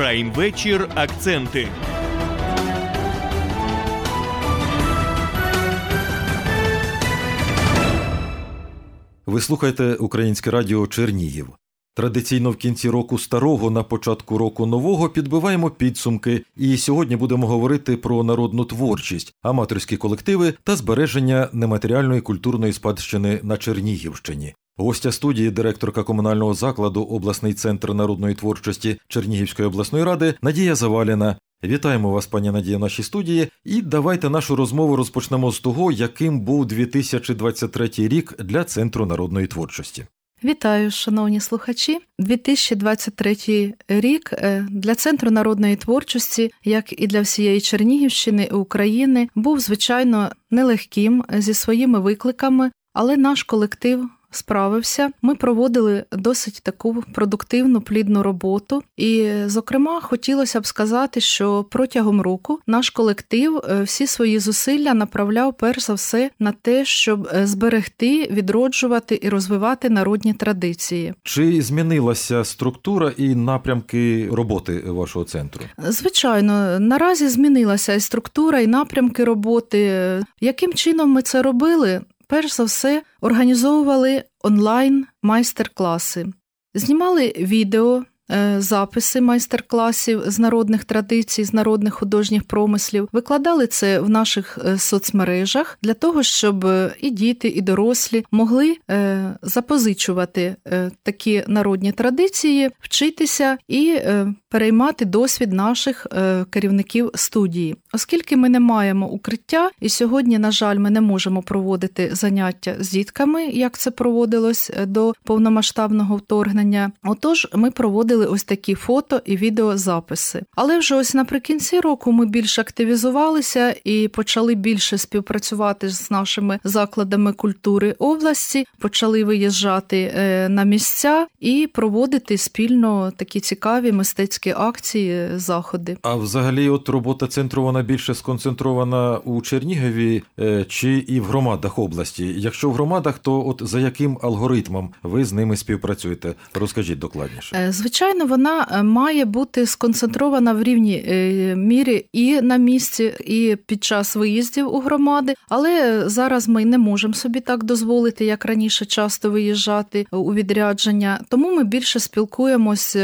Прайм вечір. Акценти. Ви слухаєте Українське радіо Чернігів. Традиційно в кінці року старого на початку року нового підбиваємо підсумки, і сьогодні будемо говорити про народну творчість, аматорські колективи та збереження нематеріальної культурної спадщини на Чернігівщині. Гостя студії, директорка комунального закладу, обласний центр народної творчості Чернігівської обласної ради Надія Заваліна. Вітаємо вас, пані Надія, в нашій студії, і давайте нашу розмову розпочнемо з того, яким був 2023 рік для центру народної творчості. Вітаю, шановні слухачі. 2023 рік е, для центру народної творчості, як і для всієї Чернігівщини України, був звичайно нелегким зі своїми викликами, але наш колектив справився. Ми проводили досить таку продуктивну плідну роботу. І, зокрема, хотілося б сказати, що протягом року наш колектив е, всі свої зусилля направляв перш за все на те, щоб е, зберегти, відроджувати і розвивати народні традиції. Чи змінилася структура і напрямки роботи вашого центру? Звичайно, наразі змінилася і структура, і напрямки роботи. Яким чином ми це робили? Перш за все організовували онлайн майстер-класи, знімали відео Е, записи майстер-класів з народних традицій, з народних художніх промислів, викладали це в наших е, соцмережах для того, щоб е, і діти, і дорослі могли запозичувати такі народні традиції, вчитися і переймати досвід наших керівників студії, оскільки ми не маємо укриття, і сьогодні, на жаль, ми не можемо проводити заняття з дітками, як це проводилось до повномасштабного вторгнення. Отож, ми проводили ось такі фото і відеозаписи. Але вже ось наприкінці року ми більш активізувалися і почали більше співпрацювати з нашими закладами культури області, почали виїжджати е, на місця і проводити спільно такі цікаві мистецькі акції, заходи. А взагалі, от робота центру вона більше сконцентрована у Чернігові е, чи і в громадах області. Якщо в громадах, то от за яким алгоритмом ви з ними співпрацюєте? Розкажіть докладніше. Е, звичайно вона е, має бути сконцентрована в рівній е, мірі і на місці, і під час виїздів у громади. Але зараз ми не можемо собі так дозволити, як раніше часто виїжджати у відрядження. Тому ми більше спілкуємось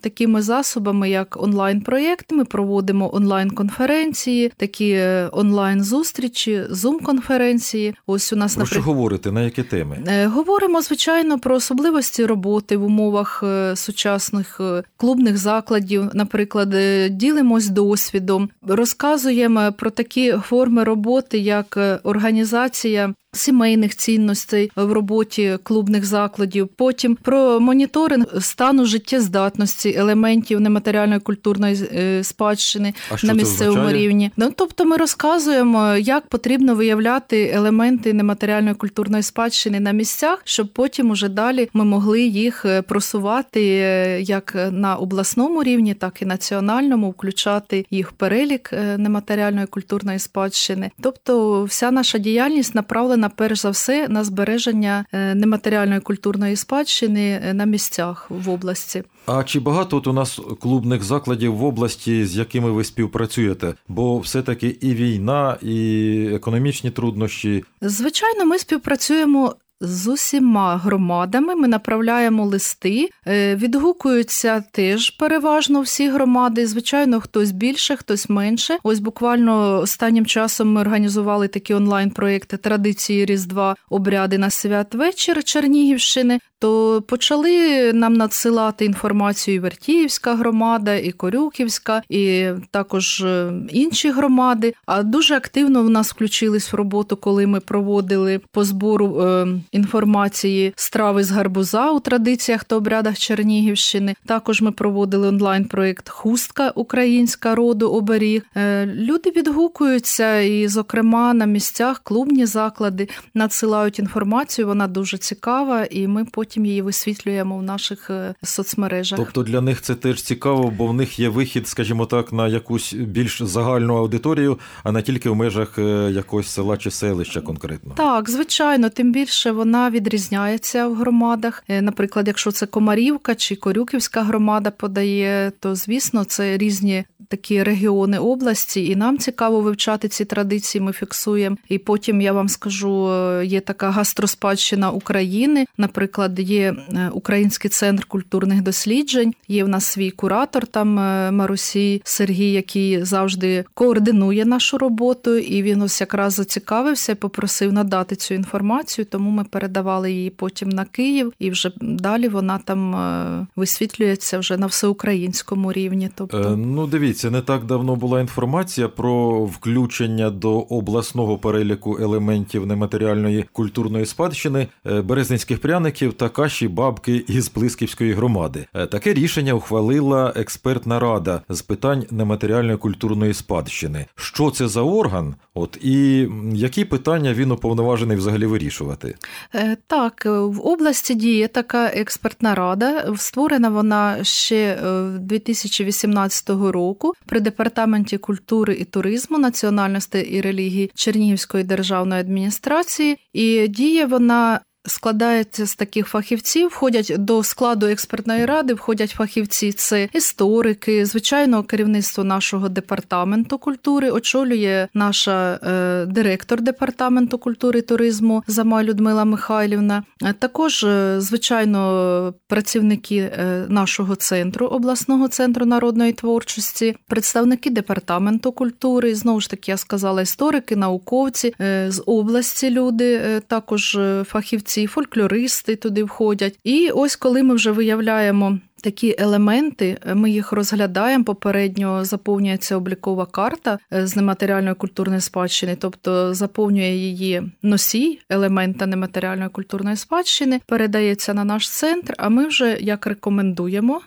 такими засобами, як онлайн-проєкт. Ми проводимо онлайн-конференції, такі онлайн-зустрічі, зум-конференції. Ось у нас Про що говорите, на які теми? Говоримо звичайно про особливості роботи в умовах сучасних е, клубних закладів, наприклад, е, ділимось досвідом, розказуємо про такі форми роботи, як е, організація сімейних цінностей в роботі клубних закладів, потім про моніторинг стану життєздатності елементів нематеріальної культурної е, спадщини а на місцевому рівні. Ну тобто, ми розказуємо, як потрібно виявляти елементи нематеріальної культурної спадщини на місцях, щоб потім уже далі ми могли їх е, просувати е, як на обласному рівні, так і національному, включати їх в перелік нематеріальної культурної спадщини. Тобто, вся наша діяльність направлена направлена перш за все на збереження е, нематеріальної культурної спадщини е, на місцях в області. А чи багато от у нас клубних закладів в області, з якими ви співпрацюєте? Бо все-таки і війна, і економічні труднощі? Звичайно, ми співпрацюємо з усіма громадами ми направляємо листи, е, відгукуються теж переважно всі громади. Звичайно, хтось більше, хтось менше. Ось буквально останнім часом ми організували такі онлайн-проєкти традиції Різдва, обряди на святвечір Чернігівщини то почали нам надсилати інформацію і Вертіївська громада, і Корюківська, і також е, інші громади. А дуже активно в нас включились в роботу, коли ми проводили по збору е, інформації страви з гарбуза у традиціях та обрядах Чернігівщини. Також ми проводили онлайн-проєкт Хустка Українська роду оберіг. Е, люди відгукуються, і, зокрема, на місцях клубні заклади надсилають інформацію. Вона дуже цікава, і ми потім її висвітлюємо в наших е, соцмережах. Тобто для них це теж цікаво, бо в них є вихід, скажімо так, на якусь більш загальну аудиторію, а не тільки в межах е, якогось села чи селища конкретно. Так, звичайно, тим більше вона відрізняється в громадах. Е, наприклад, якщо це Комарівка чи Корюківська громада подає, то звісно це різні такі регіони області, і нам цікаво вивчати ці традиції. Ми фіксуємо. І потім я вам скажу, е, є така гастроспадщина України. Наприклад, є е, Український центр культурних досліджень. Є в нас свій куратор, там Марусій Сергій, який завжди координує нашу роботу, і він ось якраз зацікавився, попросив надати цю інформацію. Тому ми передавали її потім на Київ, і вже далі вона там е, висвітлюється вже на всеукраїнському рівні. Тобто, е, ну дивіться, не так давно була інформація про включення до обласного переліку елементів нематеріальної культурної спадщини е, березненських пряників та каші бабки із Плисківської громади. Таке рішення ухвалила експертна рада з питань нематеріальної культурної спадщини. Що це за орган? От і які питання він уповноважений взагалі вирішувати? Так, в області діє така експертна рада. Створена вона ще 2018 е, року при департаменті культури і туризму, національності і релігії Чернігівської державної адміністрації, і діє вона складається з таких фахівців. Входять до складу експертної ради, входять фахівці, це історики, звичайно, керівництво нашого департаменту культури очолює наша е, директор департаменту культури і туризму Зама Людмила Михайлівна. Е, також, е, звичайно, працівники е, нашого центру, обласного центру народної творчості, представники департаменту культури. Знову ж таки, я сказала, історики, науковці е, з області люди, е, також фахівці митці, фольклористи туди входять. І ось коли ми вже виявляємо такі елементи, ми їх розглядаємо. Попередньо заповнюється облікова карта е, з нематеріальної культурної спадщини, тобто заповнює її носій елемента нематеріальної культурної спадщини, передається на наш центр. А ми вже як рекомендуємо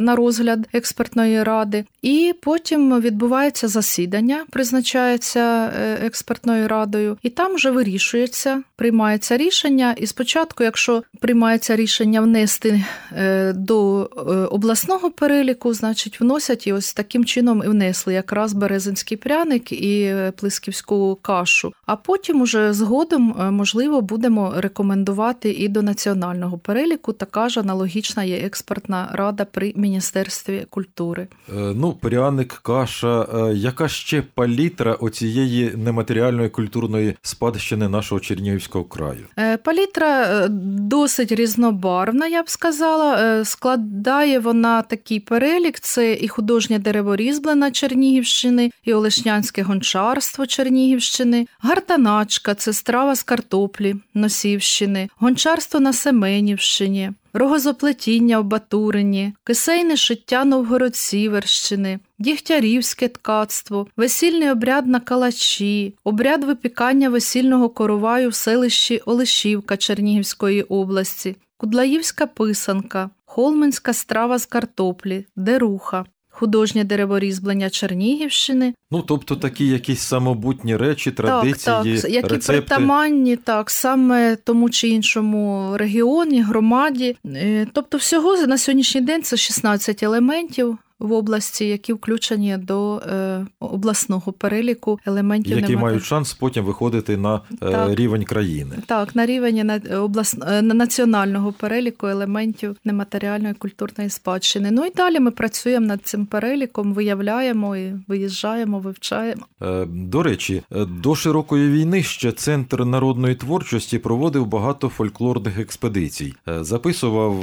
на розгляд експертної ради, і потім відбувається засідання, призначається е, експертною радою, і там вже вирішується, приймається рішення. І спочатку, якщо приймається рішення внести е, до Е, обласного переліку, значить, вносять і ось таким чином і внесли якраз березинський пряник і е, плисківську кашу. А потім уже згодом, е, можливо, будемо рекомендувати і до національного переліку. Така ж аналогічна є експертна рада при міністерстві культури. Ну, пряник, каша, яка ще палітра оцієї нематеріальної культурної спадщини нашого Чернігівського краю? Палітра досить різнобарвна, я б сказала. Склад Дає вона такий перелік: це і художнє дереворізблена Чернігівщини, і Олешнянське гончарство Чернігівщини, гартаначка це страва з картоплі Носівщини, гончарство на Семенівщині, рогозоплетіння в Батурині, кисейне шиття Новгород-Сіверщини, Дігтярівське ткацтво, весільний обряд на калачі, обряд випікання весільного короваю в селищі Олешівка Чернігівської області, Кудлаївська писанка, холменська страва з картоплі, деруха, художнє дереворізблення Чернігівщини. Ну, тобто такі якісь самобутні речі, традиції, так, так, які рецепти. притаманні, так, саме тому чи іншому регіоні, громаді. Е, тобто, всього на сьогоднішній день це 16 елементів в області, які включені до е, обласного переліку елементів, які нематер... мають шанс потім виходити на е, рівень країни. Так, на рівень на облас... Е, на національного переліку елементів нематеріальної культурної спадщини. Ну і далі ми працюємо над цим переліком, виявляємо і виїжджаємо, вивчаємо. Е, до речі, до широкої війни ще центр народної творчості проводив багато фольклорних експедицій, записував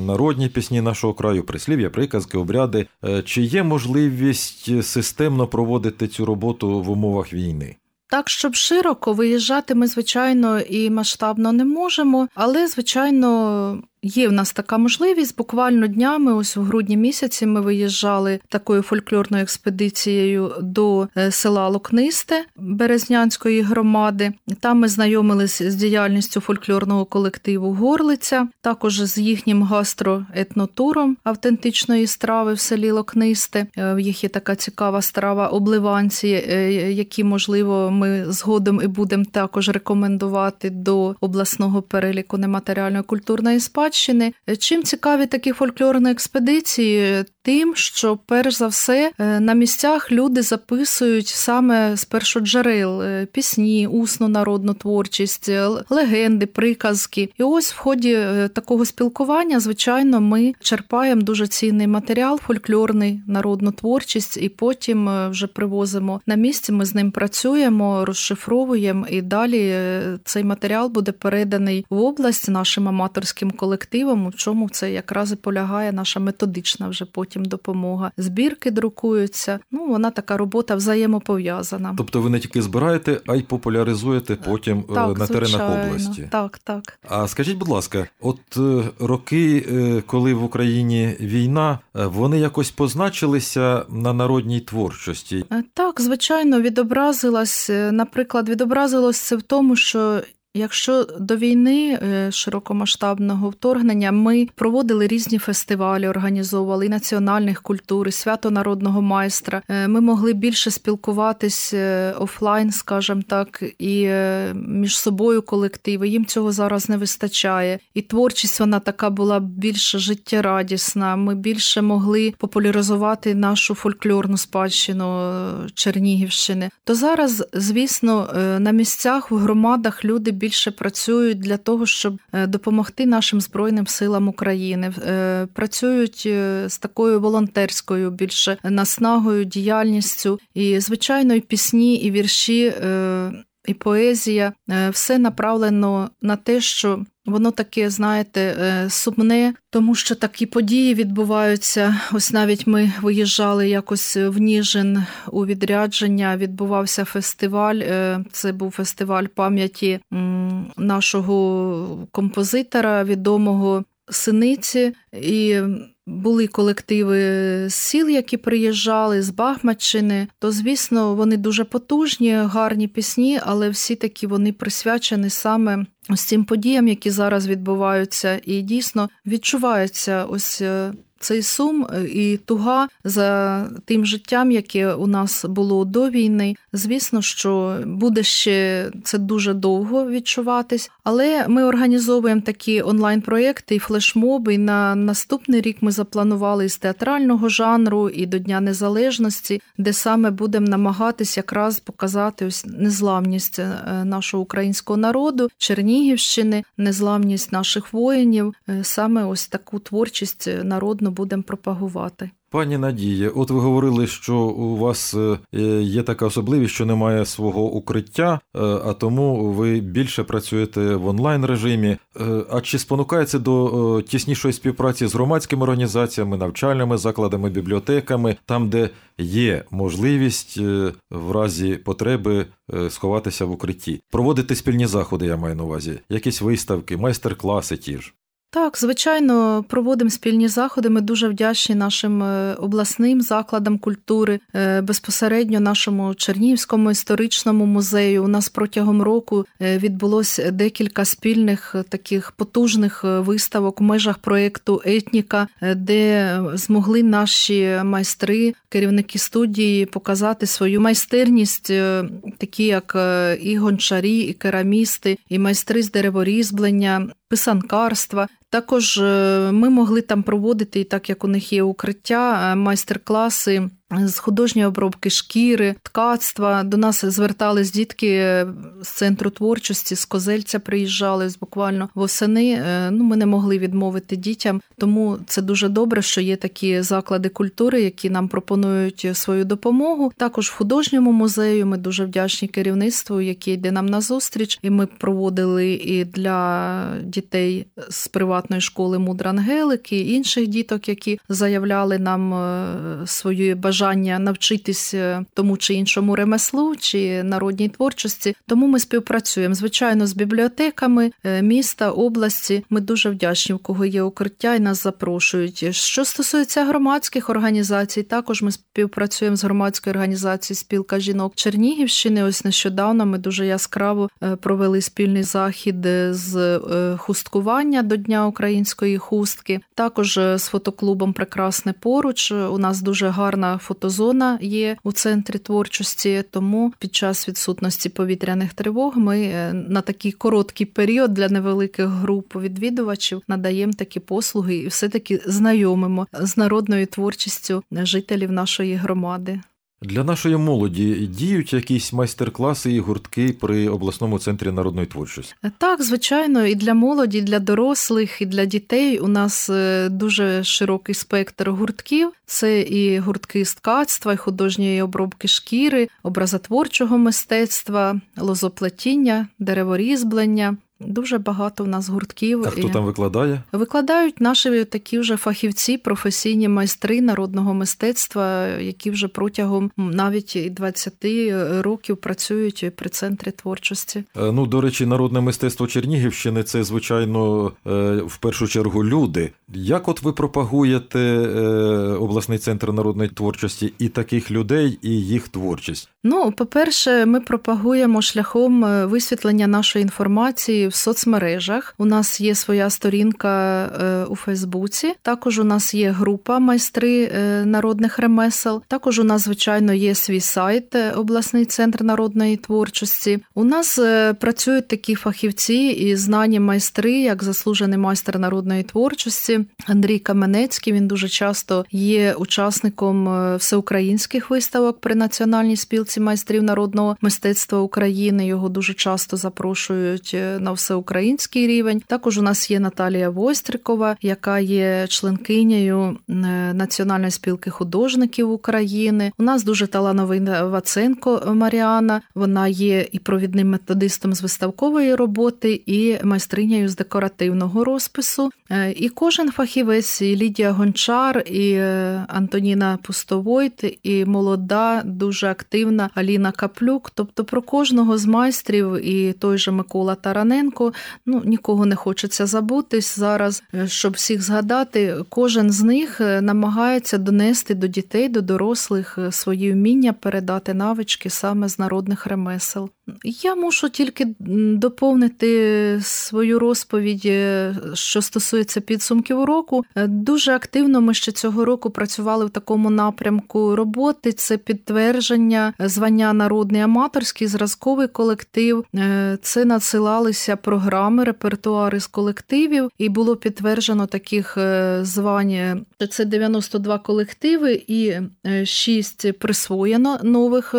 народні пісні нашого краю, прислів'я, приказки, обряди. Е, чи є можливість системно проводити цю роботу в умовах війни? Так, щоб широко виїжджати, ми звичайно і масштабно не можемо, але звичайно Є в нас така можливість. Буквально днями, ось в грудні місяці, ми виїжджали такою фольклорною експедицією до е, села Локнисте Березнянської громади. Там ми знайомилися з діяльністю фольклорного колективу Горлиця, також з їхнім гастроетнотуром автентичної страви в селі Локнисте. Е, в їх є така цікава страва обливанці, е, які, можливо, ми згодом і будемо також рекомендувати до обласного переліку нематеріальної культурної спадщини спадщини. Чим цікаві такі фольклорні експедиції? Тим, що перш за все е, на місцях люди записують саме з першоджерел е, пісні, усну народну творчість, легенди, приказки. І ось в ході такого спілкування, звичайно, ми черпаємо дуже цінний матеріал, фольклорний народну творчість, і потім вже привозимо на місці. Ми з ним працюємо, розшифровуємо, і далі цей матеріал буде переданий в область нашим аматорським колективам. У чому це якраз і полягає наша методична вже потім допомога. Збірки друкуються. Ну вона така робота взаємопов'язана. Тобто ви не тільки збираєте, а й популяризуєте потім е, так, на звичайно. теренах області. Так, так. А скажіть, будь ласка, от е, роки, е, коли в Україні війна, вони якось позначилися на народній творчості? Так, звичайно, відобразилось, наприклад, відобразилось це в тому, що Якщо до війни е, широкомасштабного вторгнення ми проводили різні фестивалі, організовували і національних культур, і свято народного майстра, е, ми могли більше спілкуватись е, офлайн, скажімо так, і між собою колективи. Їм цього зараз не вистачає. І творчість вона така була більш життєрадісна. Ми більше могли популяризувати нашу фольклорну спадщину Чернігівщини. То зараз, звісно, на місцях в громадах люди більше працюють для того, щоб е, допомогти нашим збройним силам України. Е, працюють е, з такою волонтерською більше наснагою, діяльністю і звичайно і пісні, і вірші і поезія все направлено на те, що воно таке, знаєте, е, сумне, тому що такі події відбуваються. Ось навіть ми виїжджали якось в Ніжин у відрядження. Відбувався фестиваль. Е, це був фестиваль пам'яті нашого композитора, відомого синиці. І були колективи сіл, які приїжджали з Бахмаччини, то звісно вони дуже потужні, гарні пісні, але всі такі вони присвячені саме ось цим подіям, які зараз відбуваються, і дійсно відчувається ось е, цей сум е, і туга за тим життям, яке у нас було до війни. Звісно, що буде ще це дуже довго відчуватись, але ми організовуємо такі онлайн-проекти і флешмоби. І На наступний рік ми запланували з театрального жанру і до Дня Незалежності, де саме будемо намагатись якраз показати ось незламність е, нашого українського народу, Чернігівщини, незламність наших воїнів, е, саме ось таку творчість народну активно будемо пропагувати. Пані Надія, от ви говорили, що у вас е, є така особливість, що немає свого укриття, е, а тому ви більше працюєте в онлайн режимі. Е, а чи спонукається до тіснішої співпраці з громадськими організаціями, навчальними закладами, бібліотеками, там, де є можливість в разі потреби сховатися в укритті, проводити спільні заходи, я маю на увазі, якісь виставки, майстер-класи ті ж. Так, звичайно, проводимо спільні заходи. Ми дуже вдячні нашим е, обласним закладам культури, е, безпосередньо нашому Чернігівському історичному музею. У нас протягом року е, відбулось декілька спільних таких потужних виставок в межах проєкту Етніка, де змогли наші майстри, керівники студії показати свою майстерність, такі як і гончарі, і керамісти, і майстри з дереворізблення, писанкарства. Також е, ми могли там проводити, так як у них є укриття, е, майстер-класи з художньої обробки шкіри, ткацтва. До нас звертались дітки з центру творчості, з Козельця приїжджали буквально восени. Е, ну, Ми не могли відмовити дітям, тому це дуже добре, що є такі заклади культури, які нам пропонують свою допомогу. Також в художньому музею ми дуже вдячні керівництву, яке йде нам на зустріч, і ми проводили і для дітей з приватної школи Мудра Ангелики, інших діток, які заявляли нам е, свої бажання навчитись е, тому чи іншому ремеслу чи народній творчості. Тому ми співпрацюємо звичайно з бібліотеками е, міста, області. Ми дуже вдячні, у кого є укриття, і нас запрошують. Що стосується громадських організацій, також ми співпрацюємо з громадською організацією Спілка жінок Чернігівщини. Ось нещодавно ми дуже яскраво провели спільний захід з хусткування до Дня української хустки. Також з фотоклубом Прекрасне поруч у нас дуже гарна фотозона є у центрі творчості. Тому під час відсутності повітряних тривог ми на такий короткий період для невеликих груп відвідувачів надаємо такі послуги і все таки знайомимо з народною творчістю жителів нашої громади. Для нашої молоді діють якісь майстер-класи і гуртки при обласному центрі народної творчості? Так, звичайно, і для молоді, і для дорослих, і для дітей у нас е, дуже широкий спектр гуртків. Це і гуртки з ткацтва, і художньої обробки шкіри, образотворчого мистецтва, лозоплетіння, дереворізблення, Дуже багато в нас гуртків. А хто там викладає? Викладають наші такі вже фахівці, професійні майстри народного мистецтва, які вже протягом навіть 20 років працюють при центрі творчості. Е, ну до речі, народне мистецтво Чернігівщини це звичайно е, в першу чергу люди. Як от ви пропагуєте е, обласний центр народної творчості і таких людей, і їх творчість? Ну, по-перше, ми пропагуємо шляхом висвітлення нашої інформації в соцмережах. У нас є своя сторінка е, у Фейсбуці. Також у нас є група майстри е, народних ремесел. Також у нас, звичайно, є свій сайт, е, обласний центр народної творчості. У нас працюють такі фахівці і знані майстри, як заслужений майстер народної творчості Андрій Каменецький. Він дуже часто є учасником всеукраїнських виставок при національній спілці майстрів народного мистецтва України. Його дуже часто запрошують на всеукраїнський рівень. Також у нас є Наталія Войстрикова, яка є членкинею е, Національної спілки художників України. У нас дуже талановита Ваценко Маріана. Вона є і провідним методистом з виставкової роботи, і майстринею з декоративного розпису. Е, і кожен фахівець, і Лідія Гончар, і е, Антоніна Пустовойт, і молода, дуже активна Аліна Каплюк. Тобто про кожного з майстрів, і той же Микола Тараненко. Ну нікого не хочеться забутись зараз, е, щоб всіх згадати. Кожен з них е, намагається донести до дітей, до дорослих е, свої вміння передати навички саме з народних ремесел. Я мушу тільки доповнити свою розповідь, що стосується підсумків року. Е, дуже активно ми ще цього року працювали в такому напрямку роботи. Це підтвердження звання народний аматорський зразковий колектив. Е, це надсилалися програми, репертуари з колективів, і було підтверджено таких звань. Це 92 колективи і 6 присвоєно нових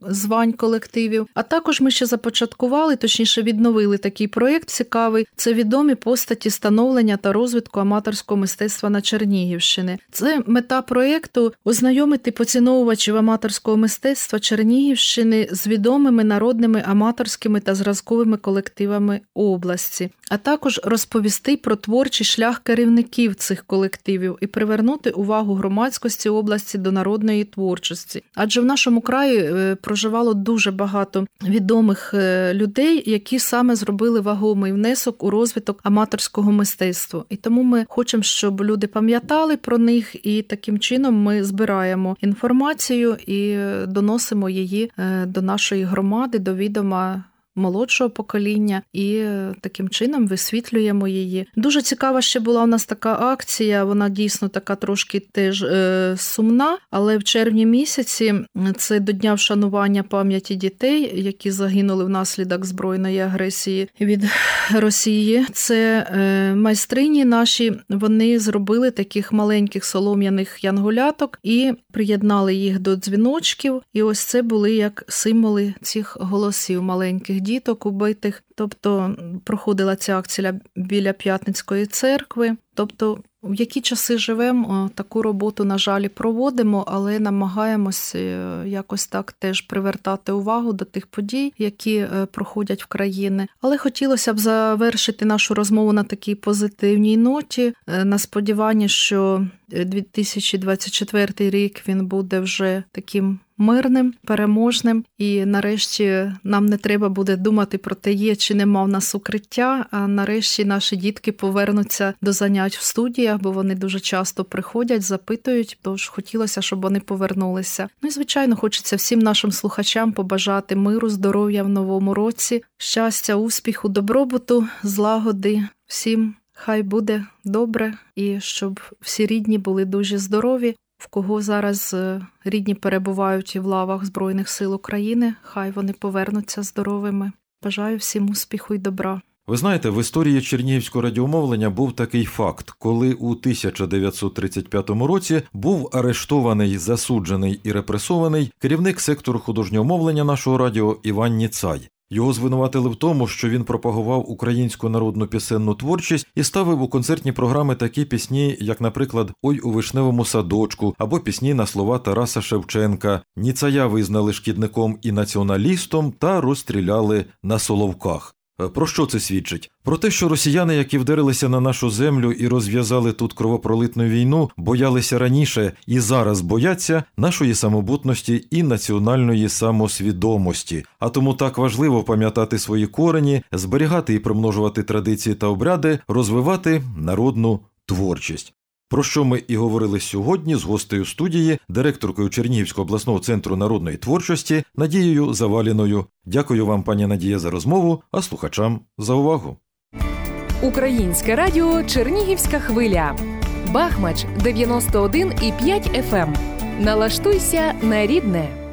звань колективів. А також ми ще започаткували, точніше відновили такий проєкт цікавий. Це відомі постаті становлення та розвитку аматорського мистецтва на Чернігівщини. Це мета проєкту ознайомити поціновувачів аматорського мистецтва Чернігівщини з відомими народними аматорськими та зразковими колективами області, а також розповісти про творчий шлях керівників цих колективів і привернути увагу громадськості області до народної творчості. Адже в нашому краї е, проживало дуже багато багато відомих е, людей, які саме зробили вагомий внесок у розвиток аматорського мистецтва. І тому ми хочемо, щоб люди пам'ятали про них, і таким чином ми збираємо інформацію і е, доносимо її е, до нашої громади, до відома молодшого покоління, і таким чином висвітлюємо її. Дуже цікава ще була у нас така акція. Вона дійсно така трошки теж е, сумна, але в червні місяці це до дня вшанування пам'яті дітей, які загинули внаслідок збройної агресії від Росії. Це е, майстрині наші вони зробили таких маленьких солом'яних янголяток і приєднали їх до дзвіночків. І ось це були як символи цих голосів маленьких діток убитих. Тобто проходила ця акція біля П'ятницької церкви. Тобто, в які часи живемо, таку роботу, на жаль, проводимо, але намагаємося е, якось так теж привертати увагу до тих подій, які е, проходять в країни. Але хотілося б завершити нашу розмову на такій позитивній ноті, е, на сподіванні, що 2024 рік він буде вже таким мирним, переможним, і нарешті нам не треба буде думати про те, є чи нема в нас укриття. А нарешті наші дітки повернуться до занять в студіях, бо вони дуже часто приходять, запитують. Тож хотілося, щоб вони повернулися. Ну і звичайно, хочеться всім нашим слухачам побажати миру, здоров'я в новому році, щастя, успіху, добробуту, злагоди, всім Хай буде добре і щоб всі рідні були дуже здорові. В кого зараз е, рідні перебувають в лавах Збройних сил України, хай вони повернуться здоровими. Бажаю всім успіху і добра. Ви знаєте, в історії чернігівського радіомовлення був такий факт, коли у 1935 році був арештований, засуджений і репресований керівник сектору художнього мовлення нашого радіо Іван Ніцай. Його звинуватили в тому, що він пропагував українську народну пісенну творчість і ставив у концертні програми такі пісні, як, наприклад, Ой у вишневому садочку або пісні на слова Тараса Шевченка. Ніцая визнали шкідником і націоналістом та розстріляли на соловках. Е, про що це свідчить? Про те, що росіяни, які вдарилися на нашу землю і розв'язали тут кровопролитну війну, боялися раніше і зараз бояться нашої самобутності і національної самосвідомості. А тому так важливо пам'ятати свої корені, зберігати і примножувати традиції та обряди, розвивати народну творчість. Про що ми і говорили сьогодні з гостею студії, директоркою Чернігівського обласного центру народної творчості Надією Заваліною. Дякую вам, пані Надія, за розмову, а слухачам за увагу. Українське радіо Чернігівська хвиля. Бахмач 91,5 FM. Налаштуйся на рідне.